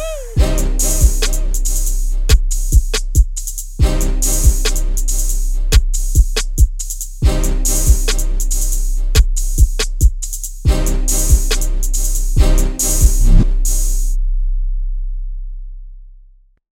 Woo!